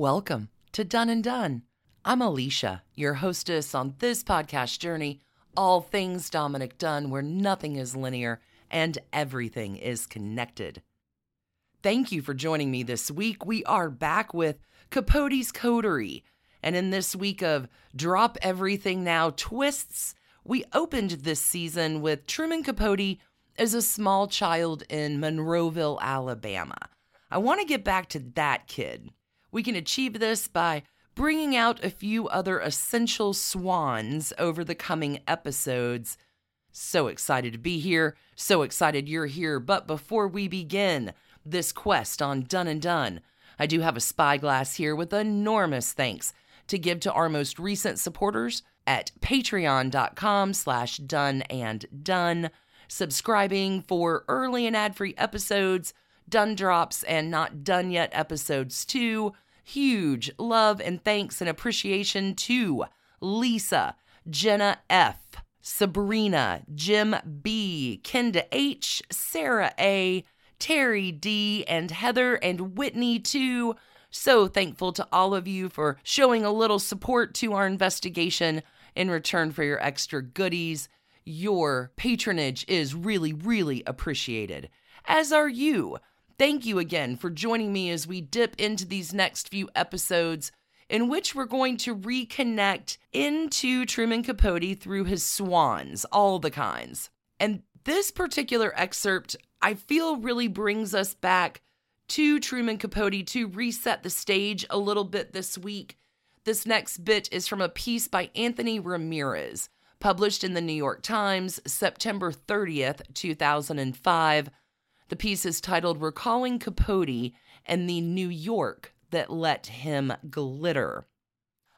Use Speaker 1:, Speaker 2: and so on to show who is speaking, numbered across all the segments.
Speaker 1: Welcome to Done and Dunne. I'm Alicia, your hostess on this podcast journey, all things Dominick Dunne, where nothing is linear and everything is connected. Thank you for joining me this week. We are back with Capote's Coterie. And in this week of Drop Everything Now twists, we opened this season with Truman Capote as a small child in Monroeville, Alabama. I want to get back to that kid. We can achieve this by bringing out a few other essential swans over the coming episodes. So excited to be here, so excited you're here. But before we begin this quest on Done and Dunne, I do have a spyglass here with enormous thanks to give to our most recent supporters at patreon.com slash done and done, subscribing for early and ad-free episodes, done drops, and not done yet episodes too. Huge love and thanks and appreciation to Lisa, Jenna F., Sabrina, Jim B., Kenda H., Sarah A., Terry D., and Heather and Whitney too. So thankful to all of you for showing a little support to our investigation in return for your extra goodies. Your patronage is really, really appreciated, as are you. Thank you again for joining me as we dip into these next few episodes in which we're going to reconnect into Truman Capote through his swans, all the kinds. And this particular excerpt, I feel, really brings us back to Truman Capote to reset the stage a little bit this week. This next bit is from a piece by Anthony Ramirez, published in the New York Times, September 30th, 2005 the piece is titled Recalling Capote and the New York That Let Him Glitter.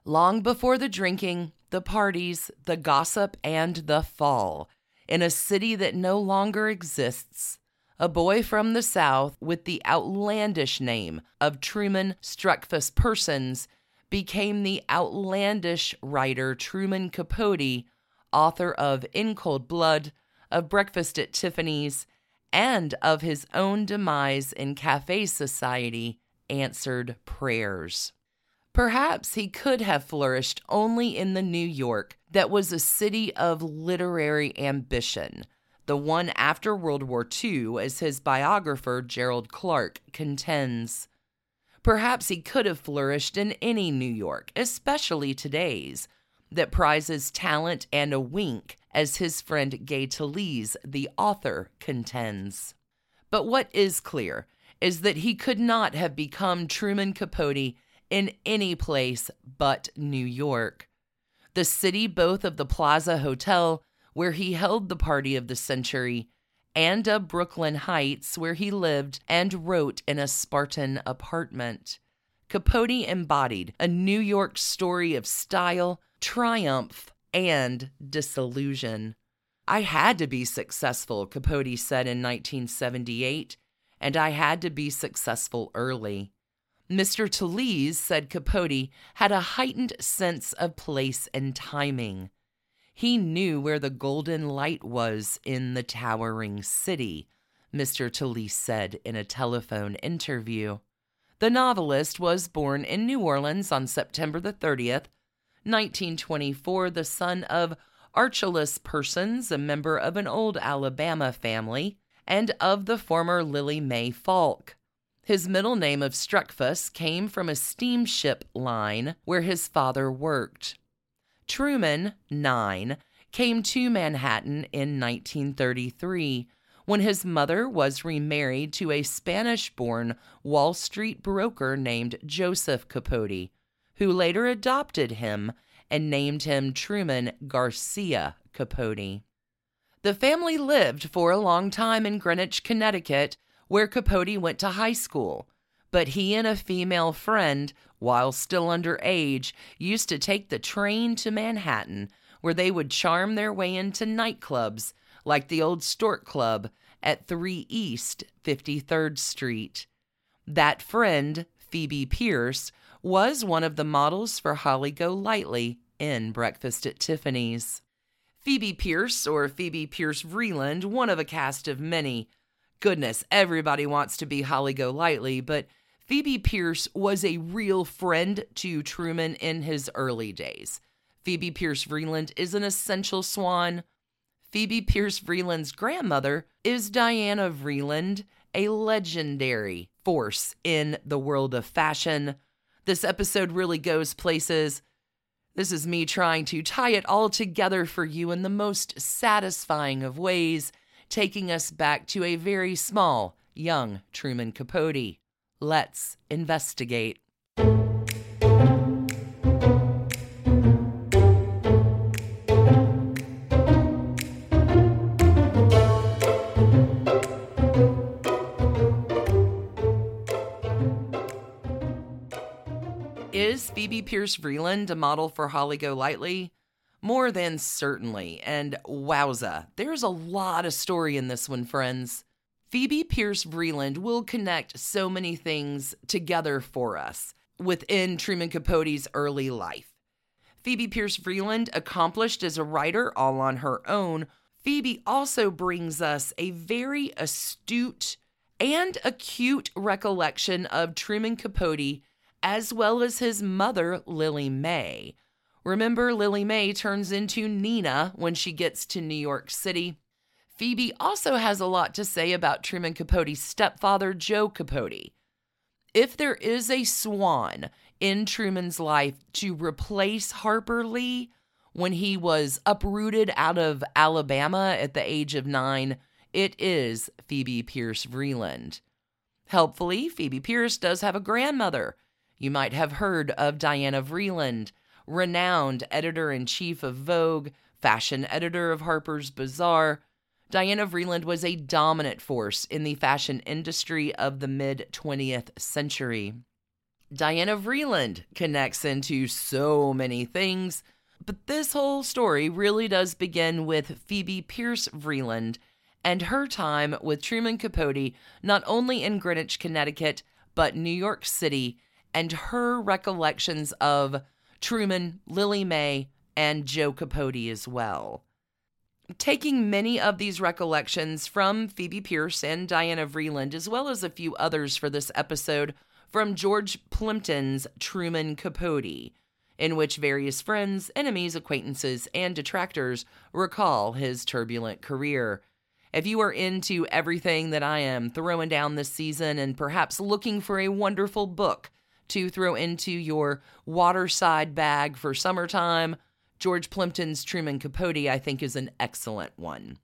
Speaker 1: Long before the drinking, the parties, the gossip, and the fall, in a city that no longer exists, a boy from the South with the outlandish name of Truman Streckfus Persons became the outlandish writer Truman Capote, author of In Cold Blood, of Breakfast at Tiffany's, and of his own demise in cafe society answered prayers. Perhaps he could have flourished only in the New York that was a city of literary ambition, the one after World War II, as his biographer Gerald Clarke contends. Perhaps he could have flourished in any New York, especially today's, that prizes talent and a wink, as his friend Gay Talese, the author, contends. But what is clear is that he could not have become Truman Capote in any place but New York, the city both of the Plaza Hotel, where he held the party of the century, and of Brooklyn Heights, where he lived and wrote in a Spartan apartment. Capote embodied a New York story of style, triumph, and disillusion. I had to be successful, Capote said in 1978, and I had to be successful early. Mr. Talese said Capote had a heightened sense of place and timing. He knew where the golden light was in the towering city, Mr. Talese said in a telephone interview. The novelist was born in New Orleans on September the 30th, 1924, the son of Archelaus Persons, a member of an old Alabama family, and of the former Lily May Faulk. His middle name of Streckfus came from a steamship line where his father worked. Truman, nine, came to Manhattan in 1933 when his mother was remarried to a Spanish born Wall Street broker named Joseph Capote who later adopted him and named him Truman Garcia Capote. The family lived for a long time in Greenwich, Connecticut, where Capote went to high school. But he and a female friend, while still under age, used to take the train to Manhattan, where they would charm their way into nightclubs like the old Stork Club at 3 East 53rd Street. That friend, Phoebe Pierce, was one of the models for Holly Golightly in Breakfast at Tiffany's. Phoebe Pierce, or Phoebe Pierce Vreeland, one of a cast of many. Goodness, everybody wants to be Holly Golightly, but Phoebe Pierce was a real friend to Truman in his early days. Phoebe Pierce Vreeland is an essential swan. Phoebe Pierce Vreeland's grandmother is Diana Vreeland, a legendary force in the world of fashion. This episode really goes places. This is me trying to tie it all together for you in the most satisfying of ways, taking us back to a very small, young Truman Capote. Let's investigate. Pierce Vreeland a model for Holly Golightly? More than certainly, and wowza, there's a lot of story in this one, friends. Phoebe Pierce Vreeland will connect so many things together for us within Truman Capote's early life. Phoebe Pierce Vreeland, accomplished as a writer all on her own, Phoebe also brings us a very astute and acute recollection of Truman Capote as well as his mother, Lily May. Remember, Lily May turns into Nina when she gets to New York City. Phoebe also has a lot to say about Truman Capote's stepfather, Joe Capote. If there is a swan in Truman's life to replace Harper Lee when he was uprooted out of Alabama at the age of nine, it is Phoebe Pierce Vreeland. Helpfully, Phoebe Pierce does have a grandmother you might have heard of Diana Vreeland, renowned editor in chief of Vogue, fashion editor of Harper's Bazaar. Diana Vreeland was a dominant force in the fashion industry of the mid 20th century. Diana Vreeland connects into so many things, but this whole story really does begin with Phoebe Pierce Vreeland and her time with Truman Capote, not only in Greenwich, Connecticut, but New York City and her recollections of Truman, Lily May, and Joe Capote as well. Taking many of these recollections from Phoebe Pierce and Diana Vreeland, as well as a few others for this episode from George Plimpton's Truman Capote, in which various friends, enemies, acquaintances, and detractors recall his turbulent career. If you are into everything that I am throwing down this season and perhaps looking for a wonderful book to throw into your waterside bag for summertime, George Plimpton's Truman Capote, I think, is an excellent one.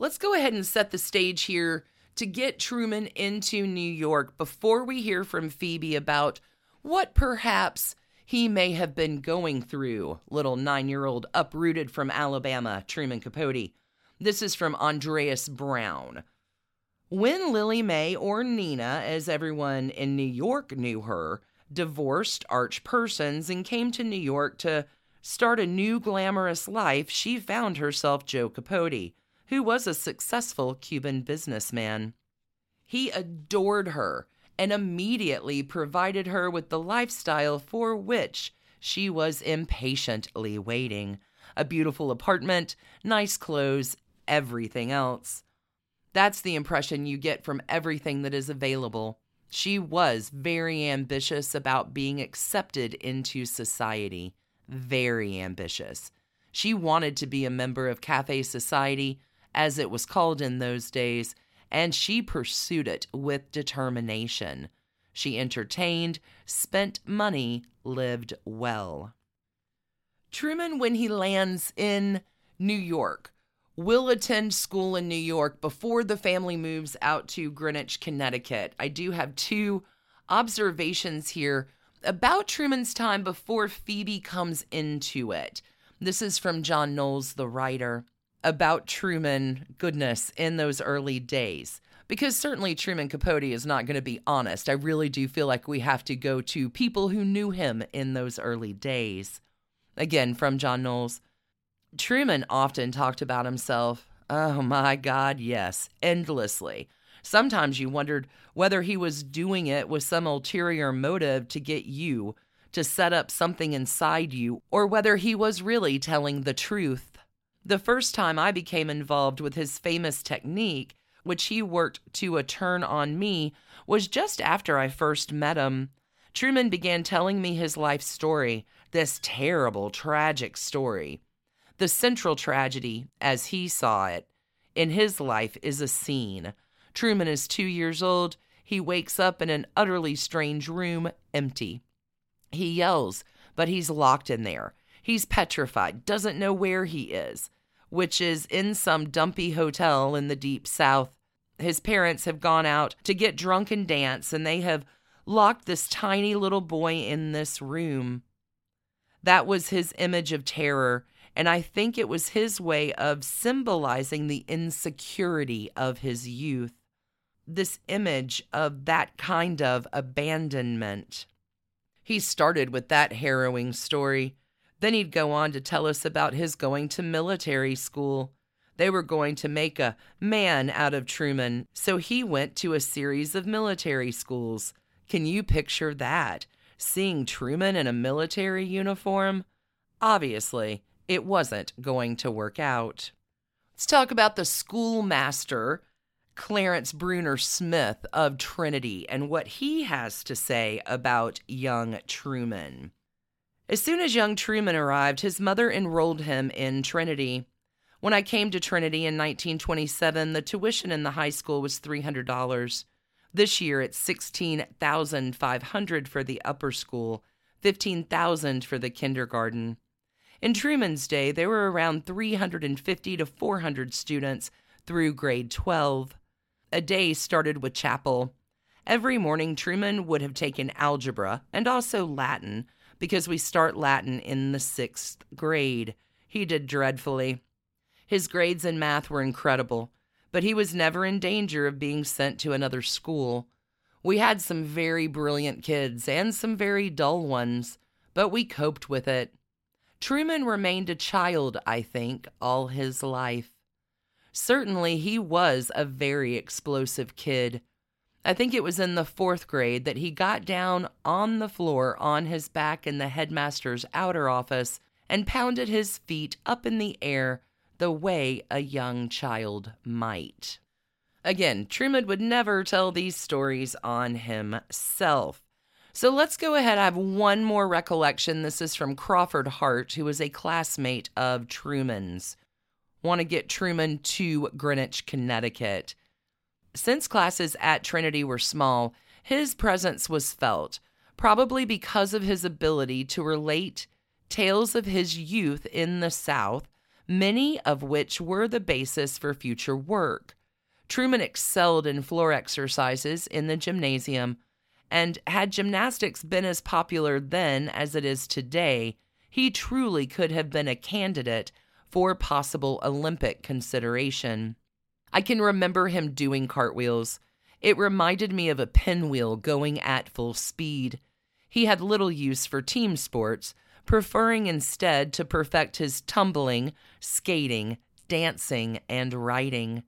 Speaker 1: Let's go ahead and set the stage here to get Truman into New York before we hear from Phoebe about what perhaps he may have been going through, little nine year old uprooted from Alabama, Truman Capote. This is from Andreas Brown. When Lily May, or Nina, as everyone in New York knew her, divorced Arch Persons and came to New York to start a new glamorous life, she found herself Joe Capote, who was a successful Cuban businessman. He adored her and immediately provided her with the lifestyle for which she was impatiently waiting a beautiful apartment, nice clothes, everything else. That's the impression you get from everything that is available. She was very ambitious about being accepted into society. Very ambitious. She wanted to be a member of Cafe Society, as it was called in those days, and she pursued it with determination. She entertained, spent money, lived well. Truman, when he lands in New York, will attend school in New York before the family moves out to Greenwich, Connecticut. I do have two observations here about Truman's time before Phoebe comes into it. This is from John Knowles, the writer, about Truman, goodness, in those early days. Because certainly Truman Capote is not going to be honest. I really do feel like we have to go to people who knew him in those early days. Again, from John Knowles. Truman often talked about himself. Oh my God, yes, endlessly. Sometimes you wondered whether he was doing it with some ulterior motive to get you, to set up something inside you, or whether he was really telling the truth. The first time I became involved with his famous technique which he worked to a turn on me, was just after I first met him. Truman began telling me his life story, this terrible, tragic story. The central tragedy, as he saw it, in his life is a scene. Truman is two years old. He wakes up in an utterly strange room, empty. He yells, but he's locked in there. He's petrified, doesn't know where he is, which is in some dumpy hotel in the deep south. His parents have gone out to get drunk and dance, and they have locked this tiny little boy in this room. That was his image of terror, and I think it was his way of symbolizing the insecurity of his youth. This image of that kind of abandonment. He started with that harrowing story. Then he'd go on to tell us about his going to military school. They were going to make a man out of Truman, so he went to a series of military schools. Can you picture that? Seeing Truman in a military uniform? Obviously, it wasn't going to work out. Let's talk about the schoolmaster, Clarence Bruner Smith of Trinity, and what he has to say about young Truman. As soon as young Truman arrived, his mother enrolled him in Trinity. When I came to Trinity in 1927, the tuition in the high school was $300. This year it's 16,500 for the upper school, 15,000 for the kindergarten. In Truman's day, there were around 350 to 400 students through grade 12. A day started with chapel. Every morning, Truman would have taken algebra and also Latin because we start Latin in the sixth grade. He did dreadfully. His grades in math were incredible, but he was never in danger of being sent to another school. We had some very brilliant kids and some very dull ones, but we coped with it. Truman remained a child, I think, all his life. Certainly, he was a very explosive kid. I think it was in the fourth grade that he got down on the floor on his back in the headmaster's outer office and pounded his feet up in the air the way a young child might. Again, Truman would never tell these stories on himself. So let's go ahead. I have one more recollection. This is from Crawford Hart, who was a classmate of Truman's. Want to get Truman to Greenwich, Connecticut. Since classes at Trinity were small, his presence was felt, probably because of his ability to relate tales of his youth in the South, many of which were the basis for future work. Truman excelled in floor exercises in the gymnasium, and had gymnastics been as popular then as it is today, he truly could have been a candidate for possible Olympic consideration. I can remember him doing cartwheels. It reminded me of a pinwheel going at full speed. He had little use for team sports, preferring instead to perfect his tumbling, skating, dancing, and writing.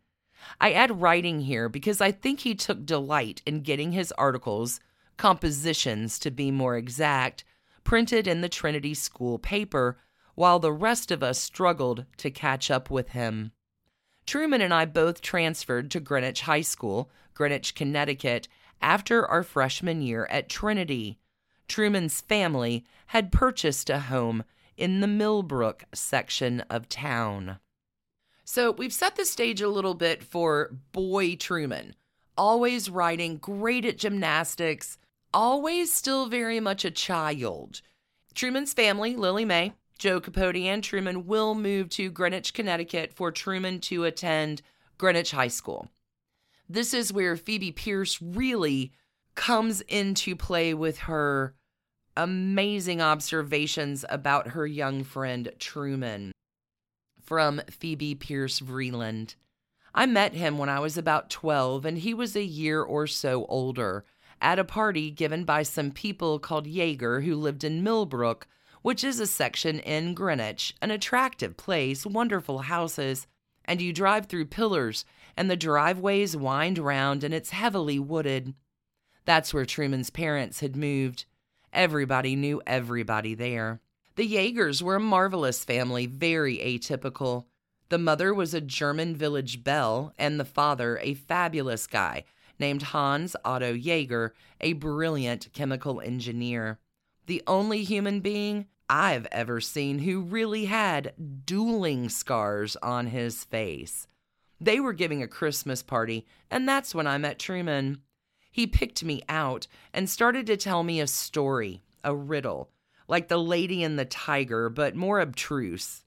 Speaker 1: I add writing here because I think he took delight in getting his articles, compositions to be more exact, printed in the Trinity School paper, while the rest of us struggled to catch up with him. Truman and I both transferred to Greenwich High School, Greenwich, Connecticut, after our freshman year at Trinity. Truman's family had purchased a home in the Millbrook section of town. So we've set the stage a little bit for Boy Truman, always writing, great at gymnastics, always still very much a child. Truman's family, Lily Mae, Joe Capote and Truman will move to Greenwich, Connecticut for Truman to attend Greenwich High School. This is where Phoebe Pierce really comes into play with her amazing observations about her young friend Truman from Phoebe Pierce Vreeland. I met him when I was about 12 and he was a year or so older at a party given by some people called Jaeger who lived in Millbrook which is a section in Greenwich, an attractive place, wonderful houses, and you drive through pillars, and the driveways wind round, and it's heavily wooded. That's where Truman's parents had moved. Everybody knew everybody there. The Jaegers were a marvelous family, very atypical. The mother was a German village belle, and the father a fabulous guy named Hans Otto Jaeger, a brilliant chemical engineer. The only human being I've ever seen who really had dueling scars on his face. They were giving a Christmas party, and that's when I met Truman. He picked me out and started to tell me a story, a riddle, like The Lady and the Tiger, but more abstruse.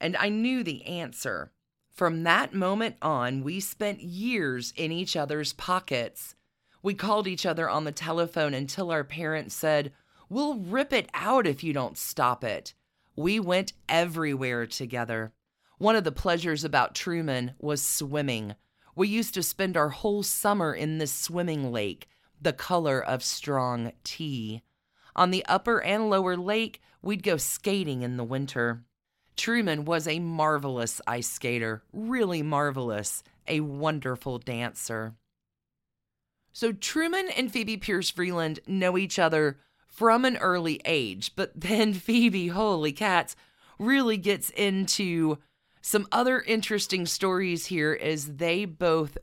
Speaker 1: And I knew the answer. From that moment on, we spent years in each other's pockets. We called each other on the telephone until our parents said, We'll rip it out if you don't stop it. We went everywhere together. One of the pleasures about Truman was swimming. We used to spend our whole summer in this swimming lake, the color of strong tea. On the upper and lower lake, we'd go skating in the winter. Truman was a marvelous ice skater, really marvelous, a wonderful dancer. So Truman and Phoebe Pierce Vreeland know each other from an early age, but then Phoebe, holy cats, really gets into some other interesting stories here as they both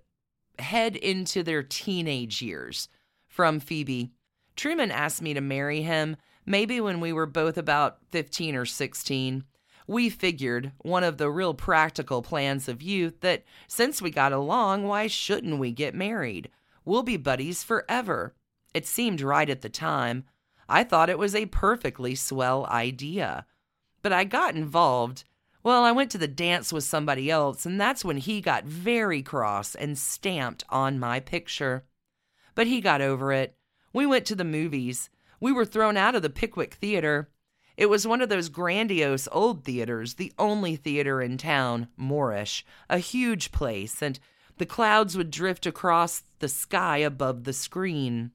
Speaker 1: head into their teenage years. From Phoebe, Truman asked me to marry him maybe when we were both about 15 or 16. We figured, one of the real practical plans of youth, that since we got along, why shouldn't we get married? We'll be buddies forever. It seemed right at the time. I thought it was a perfectly swell idea. But I got involved well, I went to the dance with somebody else, and that's when he got very cross and stamped on my picture. But he got over it. We went to the movies. We were thrown out of the Pickwick Theater. It was one of those grandiose old theaters, the only theater in town, Moorish, a huge place, and the clouds would drift across the sky above the screen.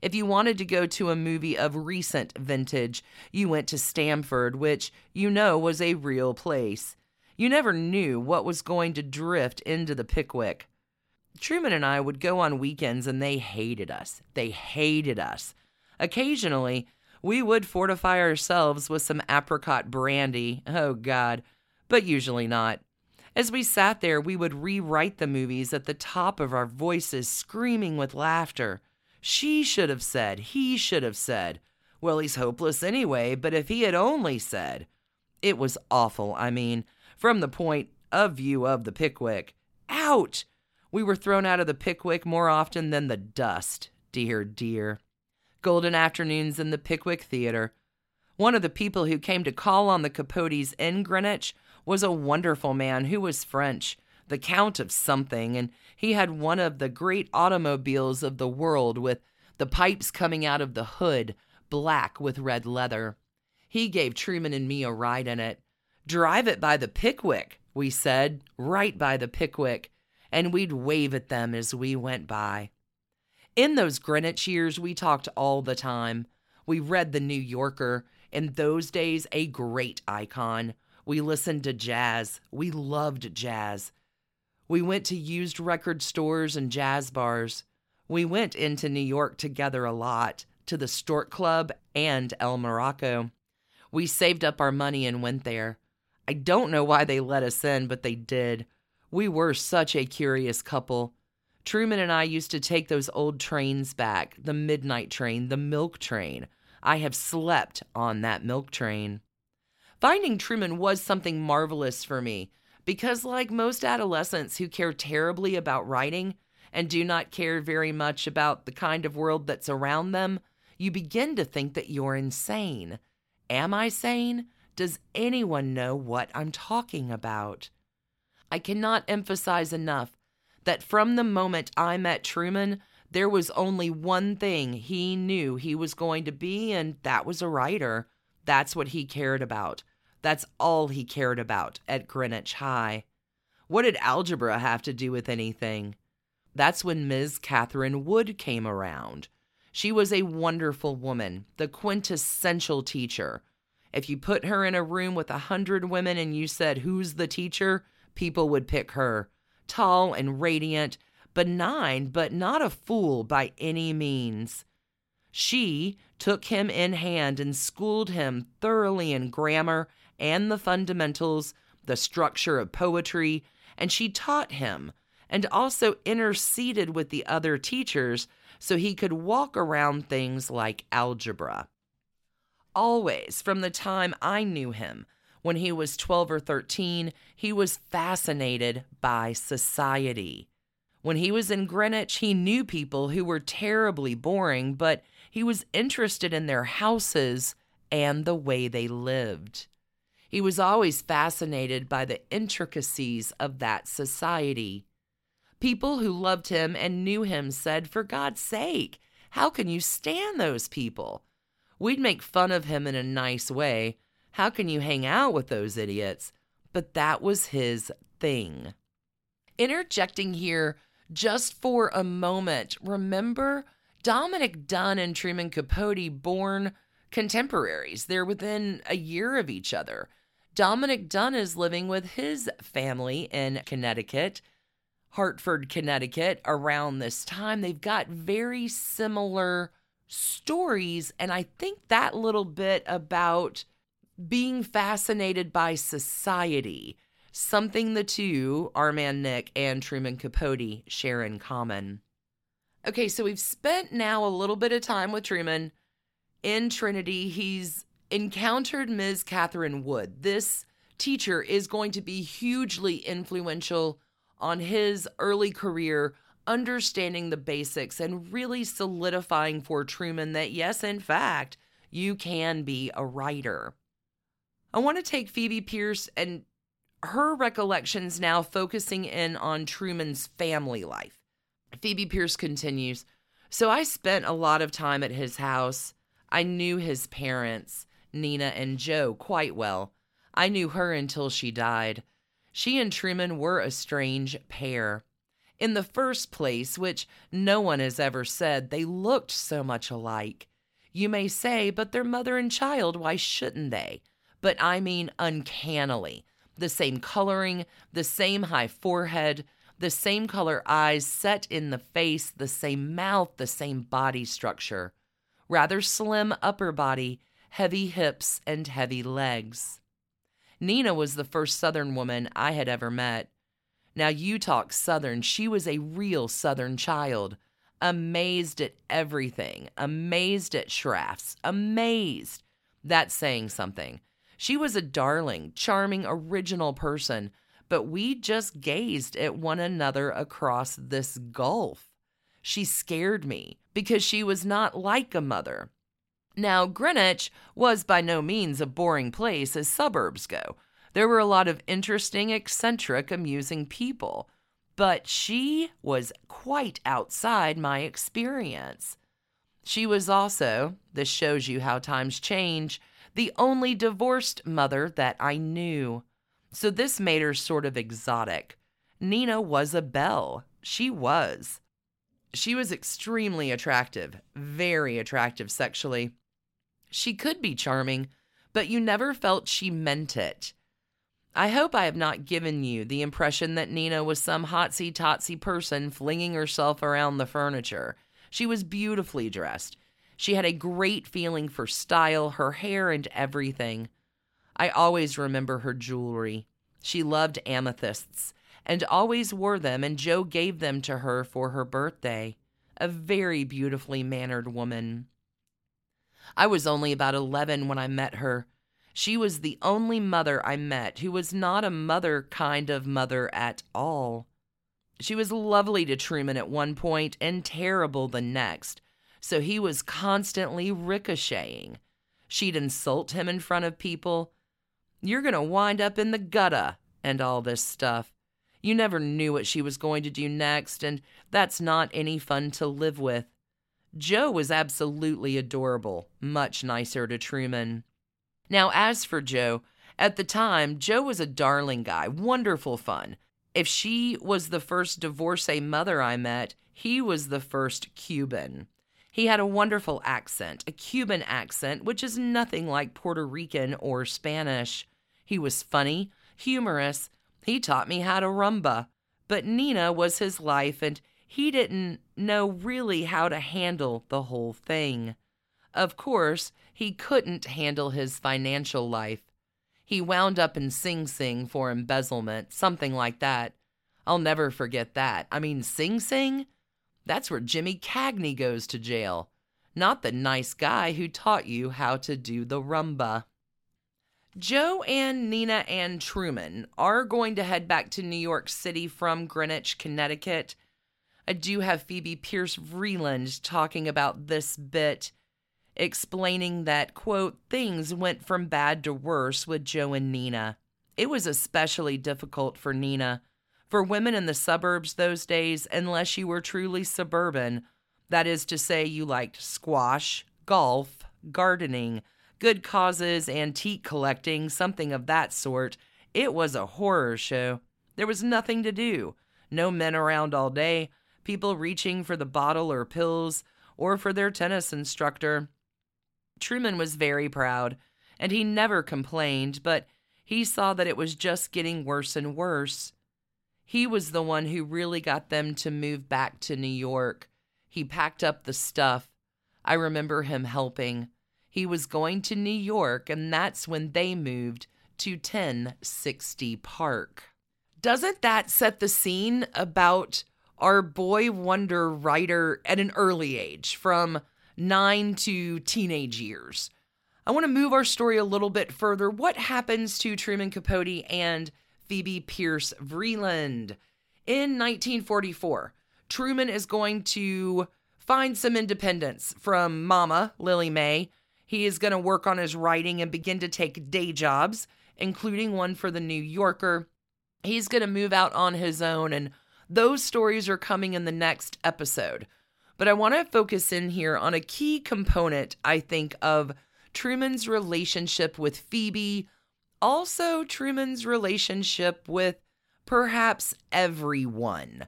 Speaker 1: If you wanted to go to a movie of recent vintage, you went to Stamford, which you know was a real place. You never knew what was going to drift into the Pickwick. Truman and I would go on weekends and they hated us. They hated us. Occasionally, we would fortify ourselves with some apricot brandy. Oh, God. But usually not. As we sat there, we would rewrite the movies at the top of our voices, screaming with laughter. She should have said, he should have said, well, he's hopeless anyway, but if he had only said, it was awful. I mean, from the point of view of the Pickwick. Ouch! We were thrown out of the Pickwick more often than the dust, dear, dear. Golden afternoons in the Pickwick Theater. One of the people who came to call on the Capotes in Greenwich was a wonderful man who was French the Count of something, and he had one of the great automobiles of the world with the pipes coming out of the hood, black with red leather. He gave Truman and me a ride in it. Drive it by the Pickwick, we said, right by the Pickwick, and we'd wave at them as we went by. In those Greenwich years, we talked all the time. We read The New Yorker, in those days, a great icon. We listened to jazz. We loved jazz. We went to used record stores and jazz bars. We went into New York together a lot, to the Stork Club and El Morocco. We saved up our money and went there. I don't know why they let us in, but they did. We were such a curious couple. Truman and I used to take those old trains back the midnight train, the milk train. I have slept on that milk train. Finding Truman was something marvelous for me because, like most adolescents who care terribly about writing and do not care very much about the kind of world that's around them, you begin to think that you're insane. Am I sane? Does anyone know what I'm talking about? I cannot emphasize enough that from the moment I met Truman, there was only one thing he knew he was going to be, and that was a writer. That's what he cared about. That's all he cared about at Greenwich High. What did algebra have to do with anything? That's when Ms. Catherine Wood came around. She was a wonderful woman, the quintessential teacher. If you put her in a room with a hundred women and you said, Who's the teacher? people would pick her. Tall and radiant, benign, but not a fool by any means. She took him in hand and schooled him thoroughly in grammar and the fundamentals, the structure of poetry, and she taught him and also interceded with the other teachers so he could walk around things like algebra. Always, from the time I knew him, when he was 12 or 13, he was fascinated by society. When he was in Greenwich, he knew people who were terribly boring, but he was interested in their houses and the way they lived. He was always fascinated by the intricacies of that society. People who loved him and knew him said, For God's sake, how can you stand those people? We'd make fun of him in a nice way. How can you hang out with those idiots? But that was his thing. Interjecting here just for a moment, remember Dominick Dunne and Truman Capote born contemporaries. They're within a year of each other. Dominick Dunne is living with his family in Connecticut, Hartford, Connecticut, around this time. They've got very similar stories. And I think that little bit about being fascinated by society, something the two, our man Nick and Truman Capote, share in common. Okay, so we've spent now a little bit of time with Truman in Trinity. He's encountered Ms. Catherine Wood. This teacher is going to be hugely influential on his early career, understanding the basics and really solidifying for Truman that, yes, in fact, you can be a writer. I want to take Phoebe Pierce and her recollections now focusing in on Truman's family life. Phoebe Pierce continues So I spent a lot of time at his house. I knew his parents. Nina and Joe quite well. I knew her until she died. She and Truman were a strange pair. In the first place, which no one has ever said, they looked so much alike. You may say, but they're mother and child, why shouldn't they? But I mean uncannily. The same coloring, the same high forehead, the same color eyes set in the face, the same mouth, the same body structure. Rather slim upper body heavy hips, and heavy legs. Nina was the first Southern woman I had ever met. Now, you talk Southern. She was a real Southern child, amazed at everything, amazed at Schrafft's, amazed. That's saying something. She was a darling, charming, original person, but we just gazed at one another across this gulf. She scared me because she was not like a mother. Now, Greenwich was by no means a boring place as suburbs go. There were a lot of interesting, eccentric, amusing people. But she was quite outside my experience. She was also, this shows you how times change, the only divorced mother that I knew. So this made her sort of exotic. Nina was a belle. She was. She was extremely attractive, very attractive sexually. She could be charming, but you never felt she meant it. I hope I have not given you the impression that Nina was some hotsy totsy person flinging herself around the furniture. She was beautifully dressed. She had a great feeling for style, her hair, and everything. I always remember her jewelry. She loved amethysts and always wore them, and Joe gave them to her for her birthday. A very beautifully mannered woman. I was only about 11 when I met her. She was the only mother I met who was not a mother kind of mother at all. She was lovely to Truman at one point and terrible the next, so he was constantly ricocheting. She'd insult him in front of people. You're going to wind up in the gutter and all this stuff. You never knew what she was going to do next, and that's not any fun to live with. Joe was absolutely adorable, much nicer to Truman. Now, as for Joe, at the time, Joe was a darling guy, wonderful fun. If she was the first divorcee mother I met, he was the first Cuban. He had a wonderful accent, a Cuban accent, which is nothing like Puerto Rican or Spanish. He was funny, humorous. He taught me how to rumba. But Nina was his life, and he didn't know really how to handle the whole thing. Of course, he couldn't handle his financial life. He wound up in Sing Sing for embezzlement, something like that. I'll never forget that. I mean, Sing Sing? That's where Jimmy Cagney goes to jail, not the nice guy who taught you how to do the rumba. Joe and Nina and Truman are going to head back to New York City from Greenwich, Connecticut. I do have Phoebe Pierce Vreeland talking about this bit, explaining that, quote, things went from bad to worse with Joe and Nina. It was especially difficult for Nina. For women in the suburbs those days, unless you were truly suburban, that is to say, you liked squash, golf, gardening, good causes, antique collecting, something of that sort. It was a horror show. There was nothing to do. No men around all day, people reaching for the bottle or pills, or for their tennis instructor. Truman was very proud, and he never complained, but he saw that it was just getting worse and worse. He was the one who really got them to move back to New York. He packed up the stuff. I remember him helping. He was going to New York, and that's when they moved to 1060 Park. Doesn't that set the scene about our boy wonder writer at an early age, from nine to teenage years? I want to move our story a little bit further. What happens to Truman Capote and Phoebe Pierce Vreeland? In 1944, Truman is going to find some independence from Mama, Lily May, he is going to work on his writing and begin to take day jobs, including one for the New Yorker. He's going to move out on his own, and those stories are coming in the next episode. But I want to focus in here on a key component, I think, of Truman's relationship with Phoebe, also Truman's relationship with perhaps everyone.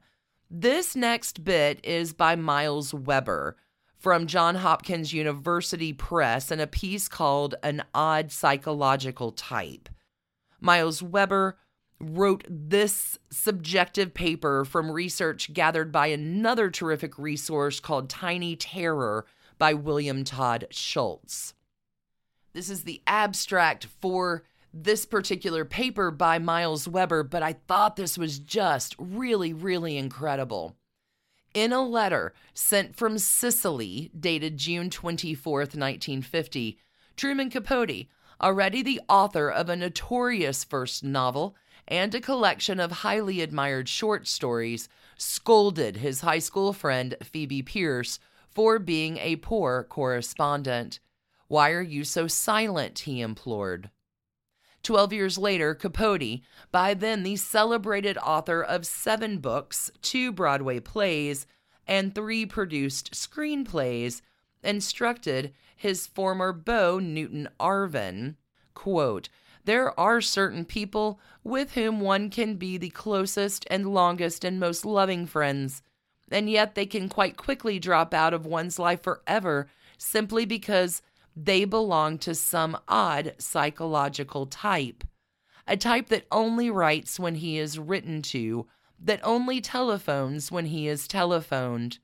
Speaker 1: This next bit is by Myles Weber from Johns Hopkins University Press in a piece called An Odd Psychological Type. Myles Weber wrote this subjective paper from research gathered by another terrific resource called Tiny Terror by William Todd Schultz. This is the abstract for this particular paper by Myles Weber, but I thought this was just really, really incredible. In a letter sent from Sicily, dated June 24, 1950, Truman Capote, already the author of a notorious first novel and a collection of highly admired short stories, scolded his high school friend Phoebe Pierce for being a poor correspondent. Why are you so silent? he implored. Twelve years later, Capote, by then the celebrated author of seven books, two Broadway plays, and three produced screenplays, instructed his former beau, Newton Arvin, quote, there are certain people with whom one can be the closest and longest and most loving friends, and yet they can quite quickly drop out of one's life forever simply because they belong to some odd psychological type. A type that only writes when he is written to, that only telephones when he is telephoned.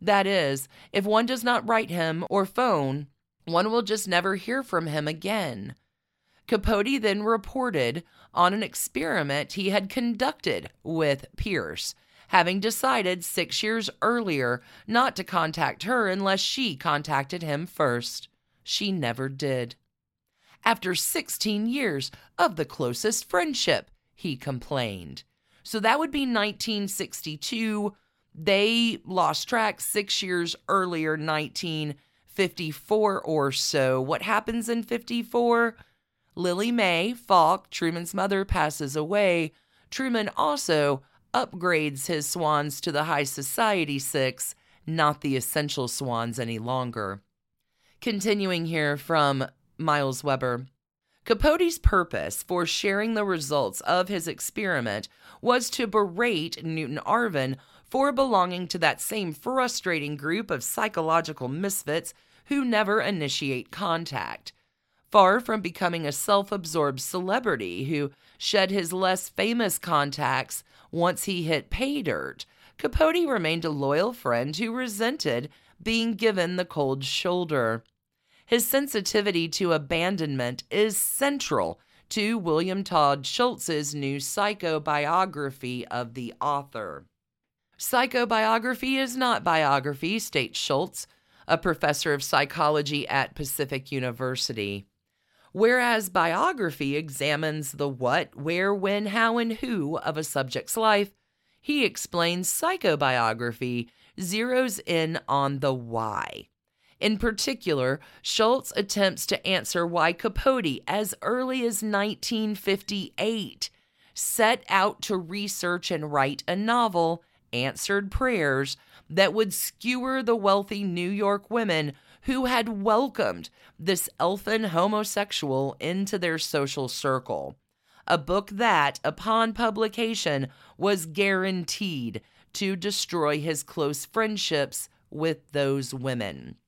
Speaker 1: That is, if one does not write him or phone, one will just never hear from him again. Capote then reported on an experiment he had conducted with Pierce, having decided six years earlier not to contact her unless she contacted him first. She never did. After 16 years of the closest friendship, he complained. So that would be 1962. They lost track six years earlier, 1954 or so. What happens in 54? Lily May Faulk, Truman's mother, passes away. Truman also upgrades his swans to the High Society Six, not the Essential Swans any longer. Continuing here from Myles Weber. Capote's purpose for sharing the results of his experiment was to berate Newton Arvin for belonging to that same frustrating group of psychological misfits who never initiate contact. Far from becoming a self absorbed celebrity who shed his less famous contacts once he hit pay dirt, Capote remained a loyal friend who resented being given the cold shoulder. His sensitivity to abandonment is central to William Todd Schultz's new psychobiography of the author. Psychobiography is not biography, states Schultz, a professor of psychology at Pacific University. Whereas biography examines the what, where, when, how, and who of a subject's life, he explains psychobiography zeroes in on the why. In particular, Schultz attempts to answer why Capote, as early as 1958, set out to research and write a novel, Answered Prayers, that would skewer the wealthy New York women who had welcomed this elfin homosexual into their social circle. A book that, upon publication, was guaranteed to destroy his close friendships with those women.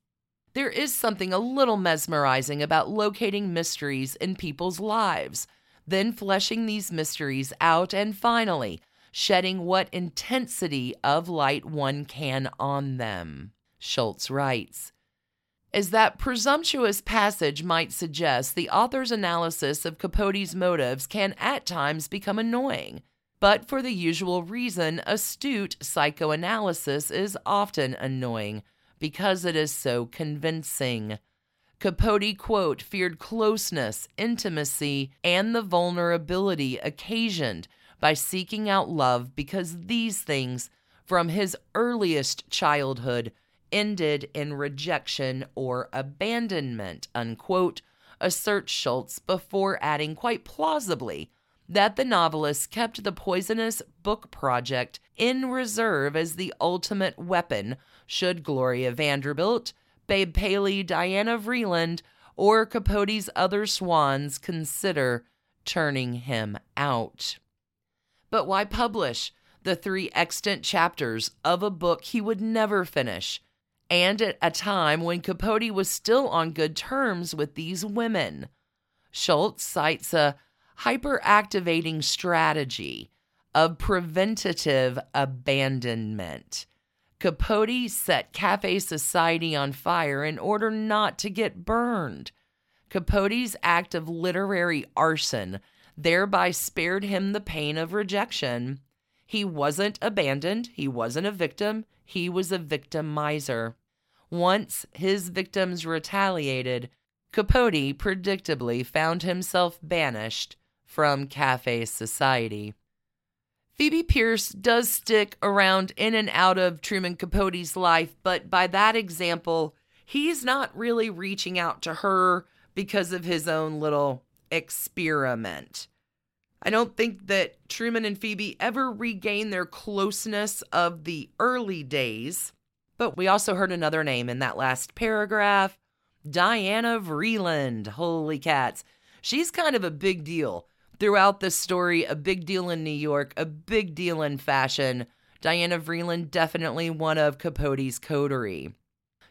Speaker 1: There is something a little mesmerizing about locating mysteries in people's lives, then fleshing these mysteries out, and finally shedding what intensity of light one can on them. Schultz writes. As that presumptuous passage might suggest, the author's analysis of Capote's motives can at times become annoying. But for the usual reason, astute psychoanalysis is often annoying because it is so convincing. Capote, quote, feared closeness, intimacy, and the vulnerability occasioned by seeking out love because these things, from his earliest childhood, ended in rejection or abandonment, unquote, asserts Schultz before adding quite plausibly that the novelist kept the poisonous book project in reserve as the ultimate weapon should Gloria Vanderbilt, Babe Paley, Diana Vreeland, or Capote's other swans consider turning him out. But why publish the three extant chapters of a book he would never finish, and at a time when Capote was still on good terms with these women? Schultz cites a hyperactivating strategy of preventative abandonment. Capote set Cafe Society on fire in order not to get burned. Capote's act of literary arson thereby spared him the pain of rejection. He wasn't abandoned, he wasn't a victim, he was a victimizer. Once his victims retaliated, Capote predictably found himself banished from Cafe Society. Phoebe Pierce does stick around in and out of Truman Capote's life, but by that example, he's not really reaching out to her because of his own little experiment. I don't think that Truman and Phoebe ever regain their closeness of the early days, but we also heard another name in that last paragraph Diana Vreeland. Holy cats. She's kind of a big deal throughout the story, a big deal in New York, a big deal in fashion. Diana Vreeland, definitely one of Capote's coterie.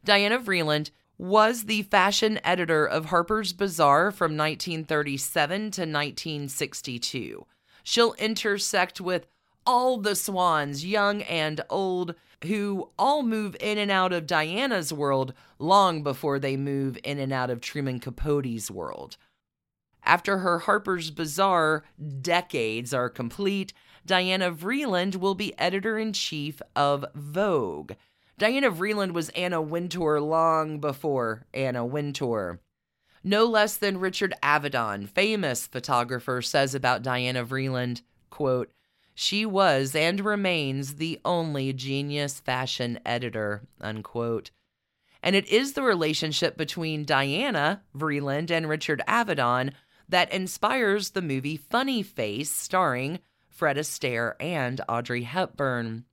Speaker 1: Diana Vreeland was the fashion editor of Harper's Bazaar from 1937 to 1962. She'll intersect with all the swans, young and old, who all move in and out of Diana's world long before they move in and out of Truman Capote's world. After her Harper's Bazaar decades are complete, Diana Vreeland will be editor in chief of Vogue. Diana Vreeland was Anna Wintour long before Anna Wintour. No less than Richard Avedon, famous photographer, says about Diana Vreeland, quote, she was and remains the only genius fashion editor, unquote. And it is the relationship between Diana Vreeland and Richard Avedon that inspires the movie Funny Face, starring Fred Astaire and Audrey Hepburn.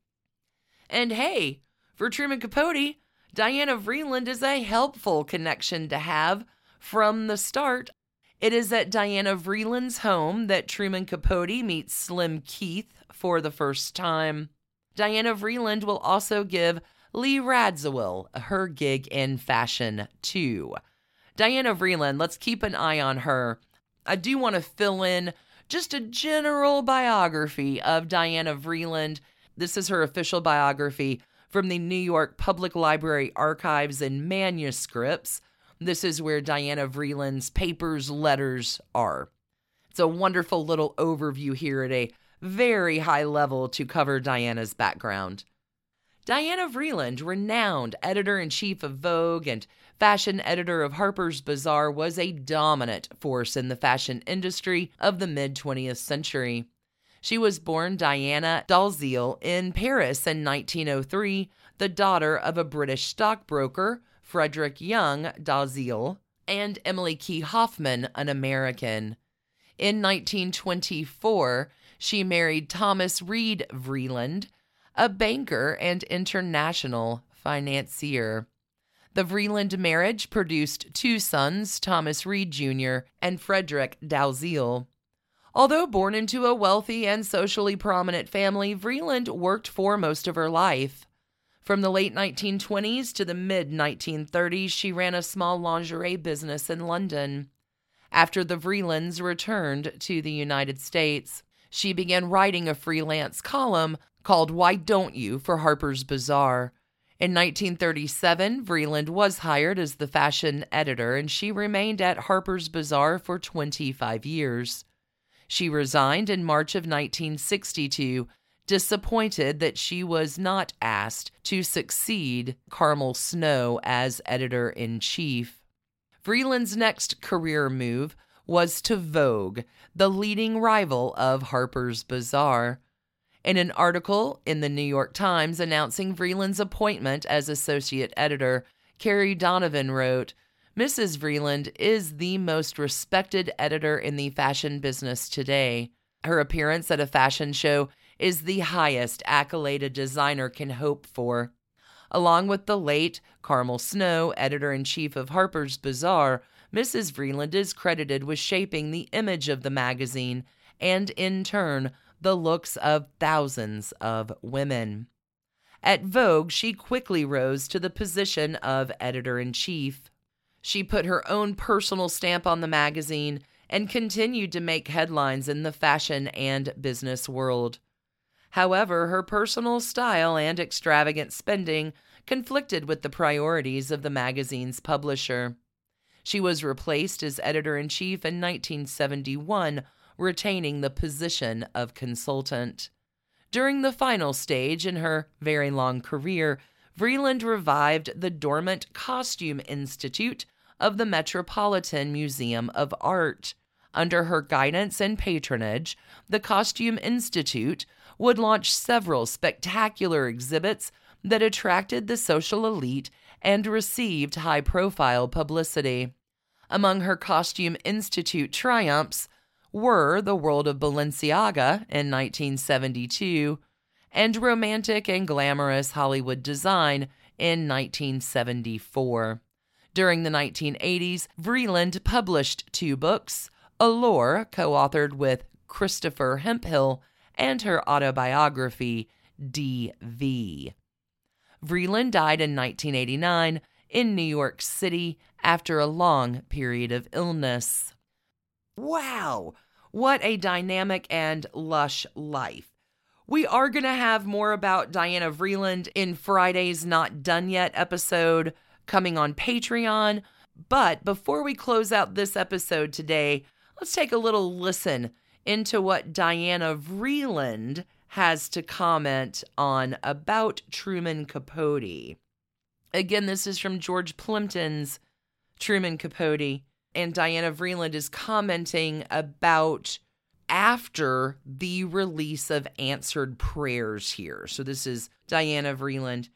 Speaker 1: And hey, for Truman Capote, Diana Vreeland is a helpful connection to have from the start. It is at Diana Vreeland's home that Truman Capote meets Slim Keith for the first time. Diana Vreeland will also give Lee Radziwill her gig in fashion too. Diana Vreeland, let's keep an eye on her I do want to fill in just a general biography of Diana Vreeland. This is her official biography from the New York Public Library archives and manuscripts. This is where Diana Vreeland's papers, letters are. It's a wonderful little overview here at a very high level to cover Diana's background. Diana Vreeland, renowned editor in chief of Vogue and fashion editor of Harper's Bazaar, was a dominant force in the fashion industry of the mid 20th century. She was born Diana Dalziel in Paris in 1903, the daughter of a British stockbroker, Frederick Young Dalziel, and Emily Key Hoffman, an American. In 1924, she married Thomas Reed Vreeland, a banker and international financier. The Vreeland marriage produced two sons, Thomas Reed Jr. and Frederick Dalziel. Although born into a wealthy and socially prominent family, Vreeland worked for most of her life. From the late 1920s to the mid 1930s, she ran a small lingerie business in London. After the Vreelands returned to the United States, she began writing a freelance column called Why Don't You for Harper's Bazaar. In 1937, Vreeland was hired as the fashion editor, and she remained at Harper's Bazaar for 25 years. She resigned in March of 1962, disappointed that she was not asked to succeed Carmel Snow as editor in chief. Vreeland's next career move was to Vogue, the leading rival of Harper's Bazaar. In an article in the New York Times announcing Vreeland's appointment as associate editor, Carrie Donovan wrote, Mrs. Vreeland is the most respected editor in the fashion business today. Her appearance at a fashion show is the highest accolade a designer can hope for. Along with the late Carmel Snow, editor in chief of Harper's Bazaar, Mrs. Vreeland is credited with shaping the image of the magazine and, in turn, the looks of thousands of women. At Vogue, she quickly rose to the position of editor in chief. She put her own personal stamp on the magazine and continued to make headlines in the fashion and business world. However, her personal style and extravagant spending conflicted with the priorities of the magazine's publisher. She was replaced as editor in chief in 1971, retaining the position of consultant. During the final stage in her very long career, Vreeland revived the dormant Costume Institute of the Metropolitan Museum of Art. Under her guidance and patronage, the Costume Institute would launch several spectacular exhibits that attracted the social elite and received high profile publicity. Among her Costume Institute triumphs were The World of Balenciaga in 1972 and Romantic and Glamorous Hollywood Design in 1974. During the 1980s, Vreeland published two books Allure, co authored with Christopher Hemphill, and her autobiography, D.V. Vreeland died in 1989 in New York City after a long period of illness. Wow, what a dynamic and lush life. We are going to have more about Diana Vreeland in Friday's Not Done Yet episode coming on Patreon. But before we close out this episode today, let's take a little listen into what Diana Vreeland has to comment on about Truman Capote. Again, this is from George Plimpton's Truman Capote, and Diana Vreeland is commenting about after the release of answered prayers here. So this is Diana Vreeland.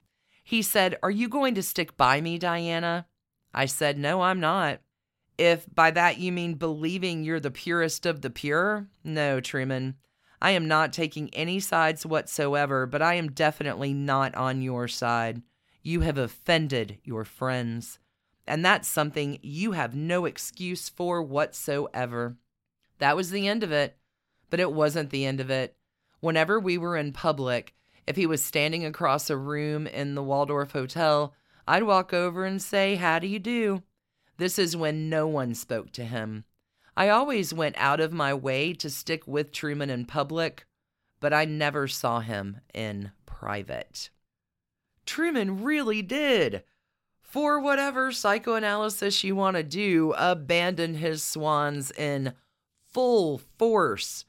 Speaker 1: He said, Are you going to stick by me, Diana? I said, No, I'm not. If by that you mean believing you're the purest of the pure, no, Truman. I am not taking any sides whatsoever, but I am definitely not on your side. You have offended your friends. And that's something you have no excuse for whatsoever. That was the end of it. But it wasn't the end of it. Whenever we were in public, if he was standing across a room in the Waldorf Hotel, I'd walk over and say, How do you do? This is when no one spoke to him. I always went out of my way to stick with Truman in public, but I never saw him in private. Truman really did, for whatever psychoanalysis you want to do, abandon his swans in full force.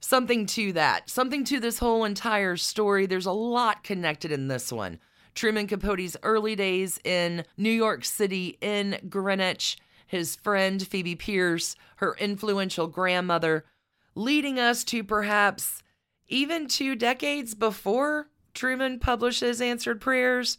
Speaker 1: Something to that, something to this whole entire story. There's a lot connected in this one. Truman Capote's early days in New York City, in Greenwich, his friend Phoebe Pierce, her influential grandmother, leading us to perhaps even two decades before Truman publishes Answered Prayers,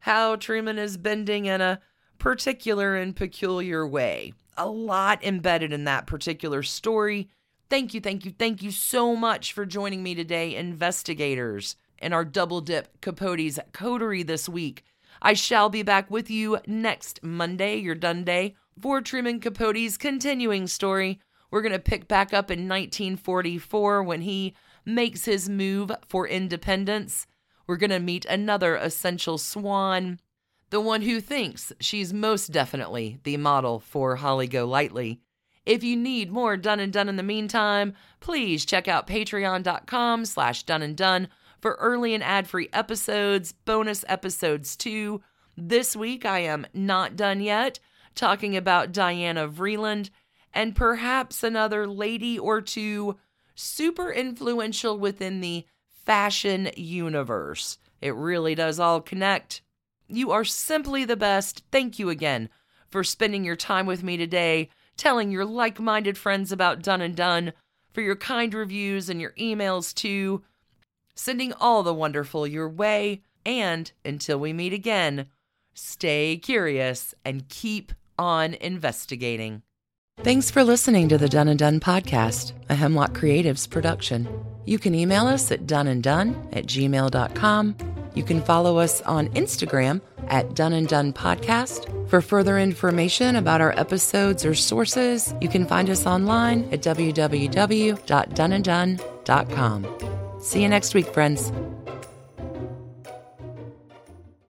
Speaker 1: how Truman is bending in a particular and peculiar way. A lot embedded in that particular story. Thank you, thank you, thank you so much for joining me today, investigators, in our double dip Capote's coterie this week. I shall be back with you next Monday, your done day, for Truman Capote's continuing story. We're going to pick back up in 1944 when he makes his move for independence. We're going to meet another essential swan, the one who thinks she's most definitely the model for Holly Golightly. If you need more Done and Dunne in the meantime, please check out patreon.com slash done and done for early and ad-free episodes, bonus episodes too. This week I am not done yet, talking about Diana Vreeland and perhaps another lady or two super influential within the fashion universe. It really does all connect. You are simply the best. Thank you again for spending your time with me today, telling your like minded friends about Done and Dunne, for your kind reviews and your emails too, sending all the wonderful your way. And until we meet again, stay curious and keep on investigating. Thanks for listening to the Done and Dunne podcast, a Hemlock Creatives production. You can email us at doneanddone at gmail.com. You can follow us on Instagram at Done and Dunne Podcast. For further information about our episodes or sources, you can find us online at www.doneanddone.com. See you next week, friends.